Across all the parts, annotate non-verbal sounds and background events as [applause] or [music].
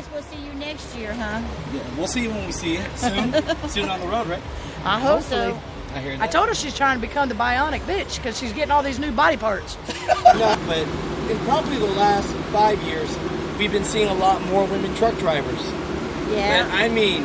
guess we'll see you next year, huh? Yeah, we'll see you when we see you [laughs] soon. soon on the road, right? I hope Hopefully. so. I hear that. I told her she's trying to become the bionic bitch because she's getting all these new body parts. [laughs] No, but in probably the last five years, we've been seeing a lot more women truck drivers. Yeah. And I mean,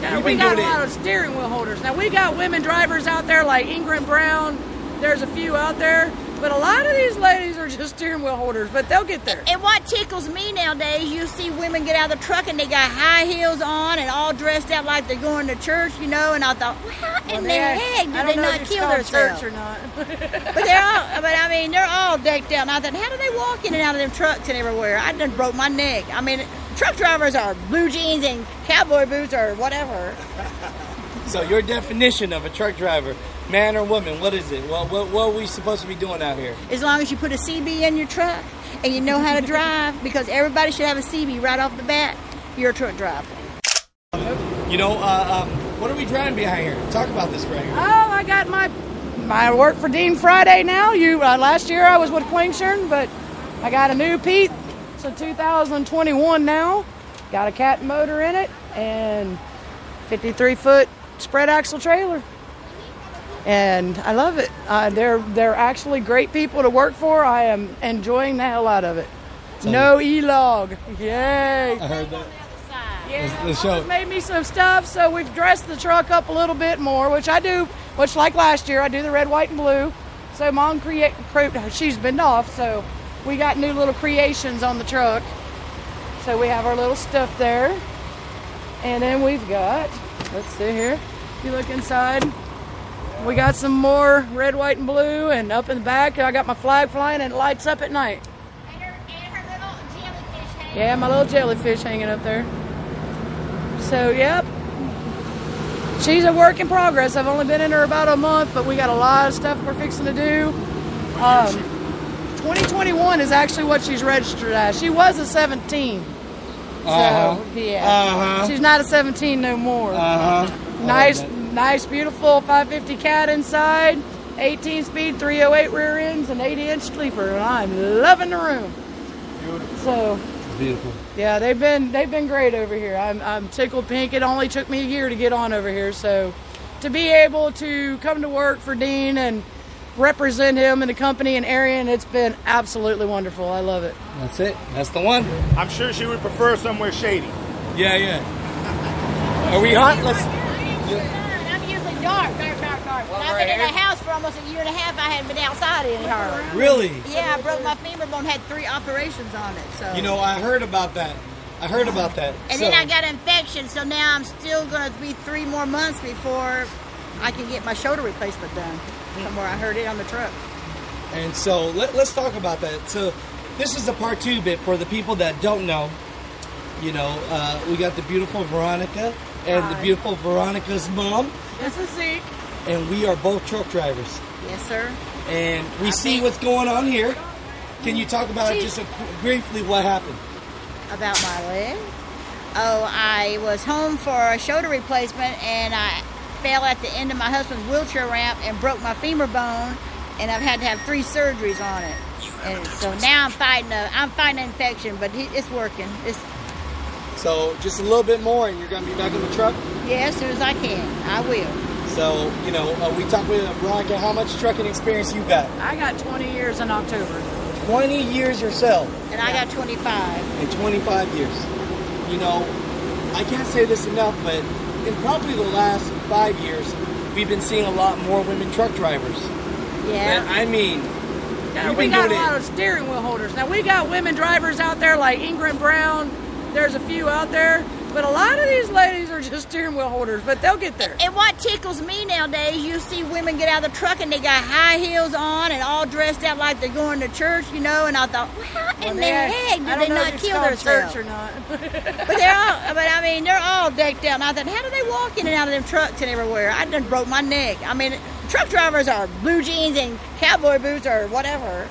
Yeah, We've got a doing it- lot of steering wheel holders. Now we got women drivers out there like Ingrid Brown. There's a few out there, but a lot of these ladies are just steering wheel holders. But they'll get there. And what tickles me nowadays, you see women get out of the truck and they got high heels on and all dressed out like they're going to church, you know. And I thought, well, how in the they- heck did they not kill themselves? church or not. [laughs] But they're all, but I mean, they're all decked out. And I thought, how do they walk in and out of them trucks and everywhere? I done broke my neck. I mean, truck drivers are blue jeans and cowboy boots or whatever. So your definition of a truck driver, man or woman, what is it? What, what, what are we supposed to be doing out here? As long as you put a CB in your truck and you know how to drive, because everybody should have a CB right off the bat, you're a truck driver. You know, uh, um, what are we driving behind here? Talk about this right here. Oh, I got my my work for Dean Friday now. You uh, last year I was with Klingshirn, but I got a new Pete. It's a 2021 now. Got a cat motor in it and 53 foot spread axle trailer. And I love it. Uh, they're they're actually great people to work for. I am enjoying the hell out of it. No e-log. Yay. I heard that. Yeah, The- the show- made me some stuff, so we've dressed the truck up a little bit more, which I do. Which, like last year, I do the red, white, and blue. So mom create, cre- she's been off, so we got new little creations on the truck. So we have our little stuff there, and then we've got. Let's see here. If you look inside, we got some more red, white, and blue, and up in the back, I got my flag flying, and it lights up at night. Yeah, my little jellyfish hanging up there. So, yep. She's a work in progress. I've only been in her about a month, but we got a lot of stuff we're fixing to do. Um, 2021 is actually what she's registered as. She was a 17. So, Uh-huh. yeah. Uh-huh. She's not a 17 no more. Uh huh. Nice, nice, beautiful 550 cat inside, 18 speed, 308 rear ends, and 80 inch sleeper, and I'm loving the room. Beautiful. So, Beautiful. yeah, they've been they've been great over here. I'm I'm tickled pink. It only took me a year to get on over here, so to be able to come to work for Dean and represent him and the company and Arian, it's been absolutely wonderful. I love it. That's it. That's the one. I'm sure she would prefer somewhere shady. Yeah, yeah. Are we hot? Let's. I'm usually dark, dark, dark, dark. But I've been in a house for almost a year and a half. I hadn't been outside any hardly. Really? Yeah, I broke my femur bone, had three operations on it. So You know, I heard about that. I heard about that. and So- then I got an infection, so now I'm still going to be three more months before I can get my shoulder replacement done. From where I heard it on the truck. And so let, let's talk about that. So this is the part two bit for the people that don't know. You know, uh, we got the beautiful Veronica and the beautiful Veronica's mom, This is Zeke. and we are both truck drivers. Yes, sir. And we I see what's going on here. Can you talk about Gee. just a, briefly what happened? About my leg. Oh, I was home for a shoulder replacement and I fell at the end of my husband's wheelchair ramp and broke my femur bone, and I've had to have three surgeries on it. And so now I'm fighting a I'm fighting an infection, but it's working. It's So just a little bit more, and you're going to be back in the truck. yeah, as soon as I can, I will. So you know, uh, we talked with Veronica. How much trucking experience you got? I got 20 years in October. 20 years yourself. And I got 25. in 25 years. You know, I can't say this enough, but in probably the last five years, we've been seeing a lot more women truck drivers. Yeah. And I mean, Yeah, We've we been got a doing it- lot of steering wheel holders. Now we got women drivers out there like Ingrid Brown. There's a few out there, but a lot of these ladies are just steering wheel holders. But they'll get there. And what tickles me nowadays, you see women get out of the truck and they got high heels on and all dressed up like they're going to church, you know. And I thought, well, how Well, in the they- heck did I don't they not if it's kill called themselves? church or not. [laughs] But they're all, but I mean, they're all decked out. And I thought, how do they walk in and out of them trucks and everywhere? I done broke my neck. I mean, truck drivers are blue jeans and cowboy boots or whatever.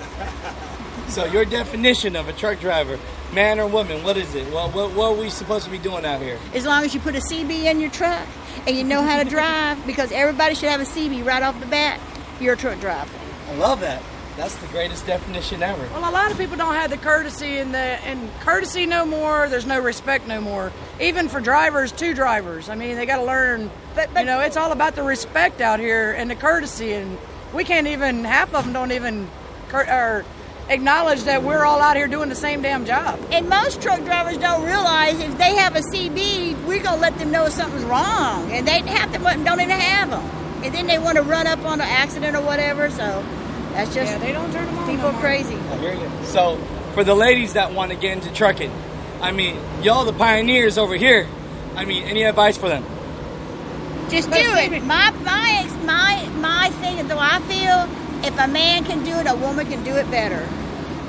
so your definition of a truck driver, man or woman, what is it? What, what, what are we supposed to be doing out here? As long as you put a CB in your truck and you know how to drive, because everybody should have a CB right off the bat, you're a truck driver. I love that. That's the greatest definition ever. Well, a lot of people don't have the courtesy and the and courtesy no more. There's no respect no more. Even for drivers, two drivers. I mean, they got to learn. But- but- you know, it's all about the respect out here and the courtesy. And we can't even half of them don't even cur- or acknowledge that we're all out here doing the same damn job. And most truck drivers don't realize if they have a CB, we're gonna let them know something's wrong, and they half them don't even have them, and then they want to run up on an accident or whatever. So that's just Yeah, they don't turn them on. people no crazy. I hear you. So, for the ladies that want to get into trucking, I mean, y'all the pioneers over here. I mean, any advice for them? Just But do see, it. My my my my thing is, though I feel if a man can do it, a woman can do it better.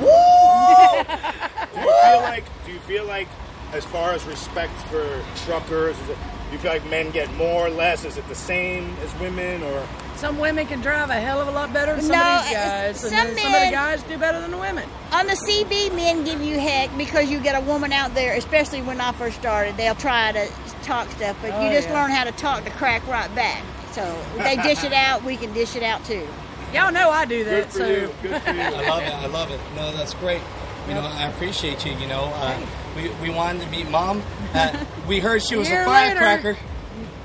Do you feel like? Do you feel like, as far as respect for truckers, is it, do you feel like men get more, or less? Is it the same as women, or Some women can drive a hell of a lot better than some No, of these guys. and some men, some of the guys do better than the women. On the CB, men give you heck because you get a woman out there, especially when I first started. They'll try to talk stuff, but Oh, you just yeah. learn how to talk to crack right back. So they dish it [laughs] out, we can dish it out too. Y'all know I do good that. for so you? Good for you. I love it. I love it. [laughs] No, that's great. You know, I appreciate you. You know, uh, we, we wanted to meet mom. Uh, [laughs] we heard she was a Year later. firecracker.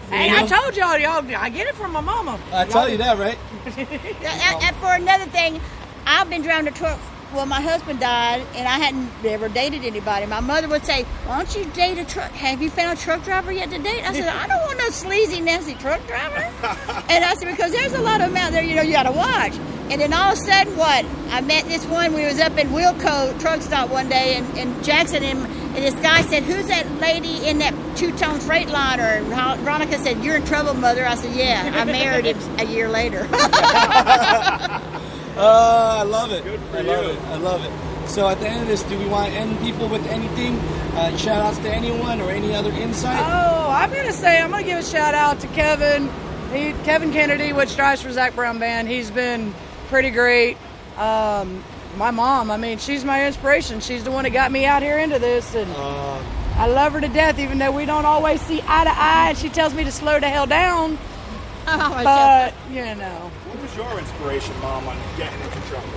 Hey, You I told y'all, y'all, I get it from my mama. I tell you that, right? [laughs] And, and for another thing, I've been driving a truck. Well, my husband died, and I hadn't ever dated anybody. My mother would say, "Why don't you date a truck? Have you found a truck driver yet to date?" I said, "I don't want no sleazy, nasty truck driver." [laughs] and I said, "Because there's a lot of them out there, you know, you got to watch." And then all of a sudden, what? I met this one. We was up in Wilco truck stop one day, and, and Jackson and, and this guy said, "Who's that lady in that two-tone Freightliner?" And Ro- Veronica said, "You're in trouble, mother." I said, "Yeah." I married him [laughs] a year later. [laughs] Uh, I love it. Good for I love you. it. I love it. So at the end of this, do we want to end people with anything? Uh, shout outs to anyone or any other insight? Oh, I'm gonna say I'm gonna give a shout out to Kevin, he, Kevin Kennedy, which drives for Zac Brown Band. He's been pretty great. Um, my mom, I mean, she's my inspiration. She's the one that got me out here into this, and Uh, I love her to death. Even though we don't always see eye to eye, and she tells me to slow the hell down. [laughs] But you know, What was your inspiration, mom, on getting into trucking?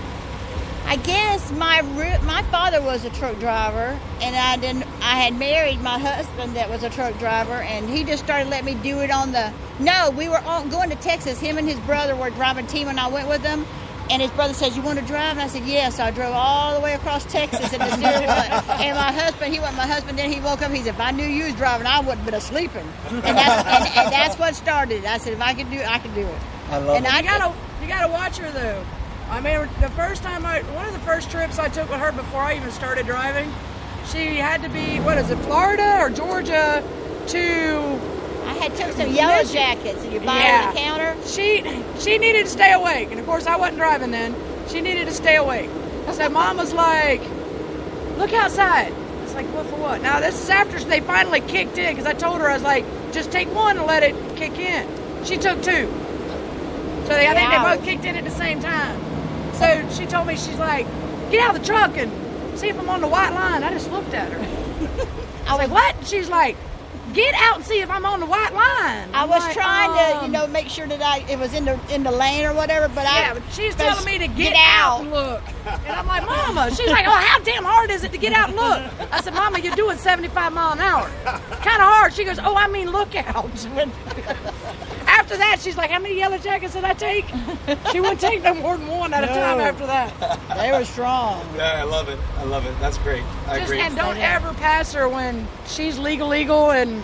I guess my my father was a truck driver, and I didn't. I had married my husband that was a truck driver, and he just started letting me do it on the. No, we were all going to Texas. Him and his brother were driving team, and I went with them. And his brother says, "You want to drive?" And I said, "Yes." So I drove all the way across Texas in the [laughs] zero one. And my husband, he went. My husband, then he woke up. He said, "If I knew you was driving, I wouldn't have been sleeping." And that's, and, and that's what started. it. I said, "If I could do, it, I could do it." I love And it. I gotta you gotta watch her though. I mean, the first time I one of the first trips I took with her before I even started driving, she had to be what is it, Florida or Georgia to I had took some yellow jackets, and you buy at the counter. She she needed to stay awake, and of course I wasn't driving then. She needed to stay awake. So mom was like, "Look outside." It's like, "What for what?" Now this is after they finally kicked in because I told her I was like, "Just take one and let it kick in." She took two. So they, I think they both kicked in at the same time. So she told me she's like, "Get out of the truck and see if I'm on the white line." I just looked at her. [laughs] I was like, "What?" And she's like, "Get out and see if I'm on the white line." I I'm was like, trying to, you "Um, know, make sure that I it was in the in the lane or whatever. But I but she's telling me to get, get out. out. and look. And I'm like, Mama. She's like, Oh, how damn hard is it to get out and look? I said, Mama, you're doing 75 mile an hour. Kind of hard. She goes, Oh, I mean, look out. [laughs] after that, she's like, How many yellow jackets did I take? She wouldn't take no more than one at a time after that. they were strong. Yeah, I love it. I love it. That's great. I Just, agree. and don't ever pass her when she's legal, legal, and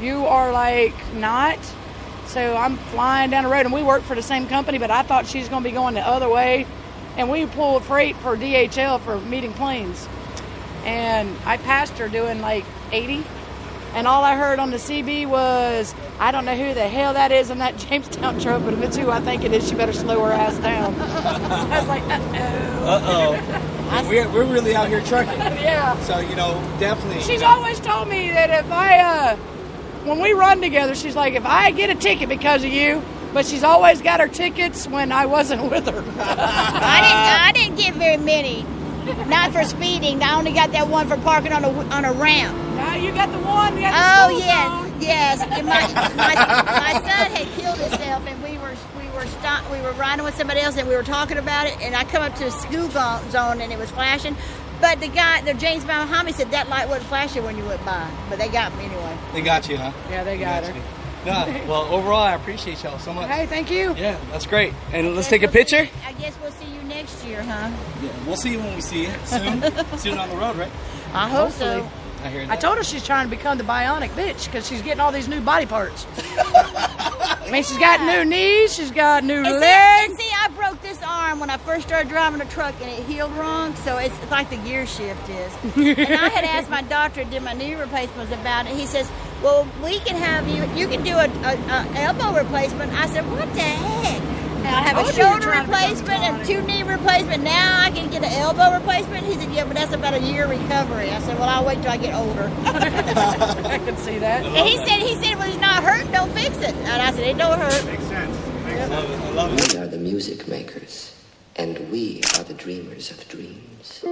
you are like not. So I'm flying down the road, and we work for the same company, but I thought she's going to be going the other way, and we pulled freight for DHL for meeting planes, and I passed her doing like 80, and all I heard on the CB was, "I don't know who the hell that is in that [laughs] Jamestown truck, but if it's who I think it is, she better slow her ass down." [laughs] I was like, uh-oh. Uh oh. [laughs] we're, we're really out here trucking. yeah." So, you know, definitely. She's you know, always told me that if I, uh, when we run together, she's like, if I get a ticket because of you, but she's always got her tickets when I wasn't with her. I didn't I didn't get very many. Not for speeding. I only got that one for parking on a on a ramp. Now you got the one. You got the Oh school yeah. Yes, and my, [laughs] my, my son had killed himself, and we were we were stop, we were riding with somebody else, and we were talking about it. And I come up to a school zone, and it was flashing. But the guy, the James Brown Homie said that light wasn't flashing when you went by. But they got me anyway. They got you, huh? Yeah, they got her. you. Nah, well, overall, I appreciate y'all so much. Hey, thank you. Yeah, that's great. And let's take a we'll see- picture. I guess we'll see you next year, huh? Yeah, we'll see you when we see you soon. [laughs] soon on the road, right? I hope so. Hopefully. I hear I told her she's trying to become the bionic bitch because she's getting all these new body parts. I mean, she's got new knees, she's got new And see, legs. and see, I broke this arm when I first started driving a truck, and it healed wrong. So it's, it's like the gear shift is. and I had asked my doctor to do my knee replacements about it. He says, "Well, we can have you. You can do a, a, a elbow replacement." I said, "What the heck?" And I have a oh, shoulder trying to become replacement and two knee replacement. Now I can get an elbow replacement. He said, "Yeah, but that's about a year recovery." I said, "Well, I'll wait till I get older." [laughs] I can see that. and he said, "He said, well, he's not hurt. Don't fix it." And I said, "It don't hurt." Makes sense. Makes I sense. love it. I love it. We are the music makers, and we are the dreamers of dreams.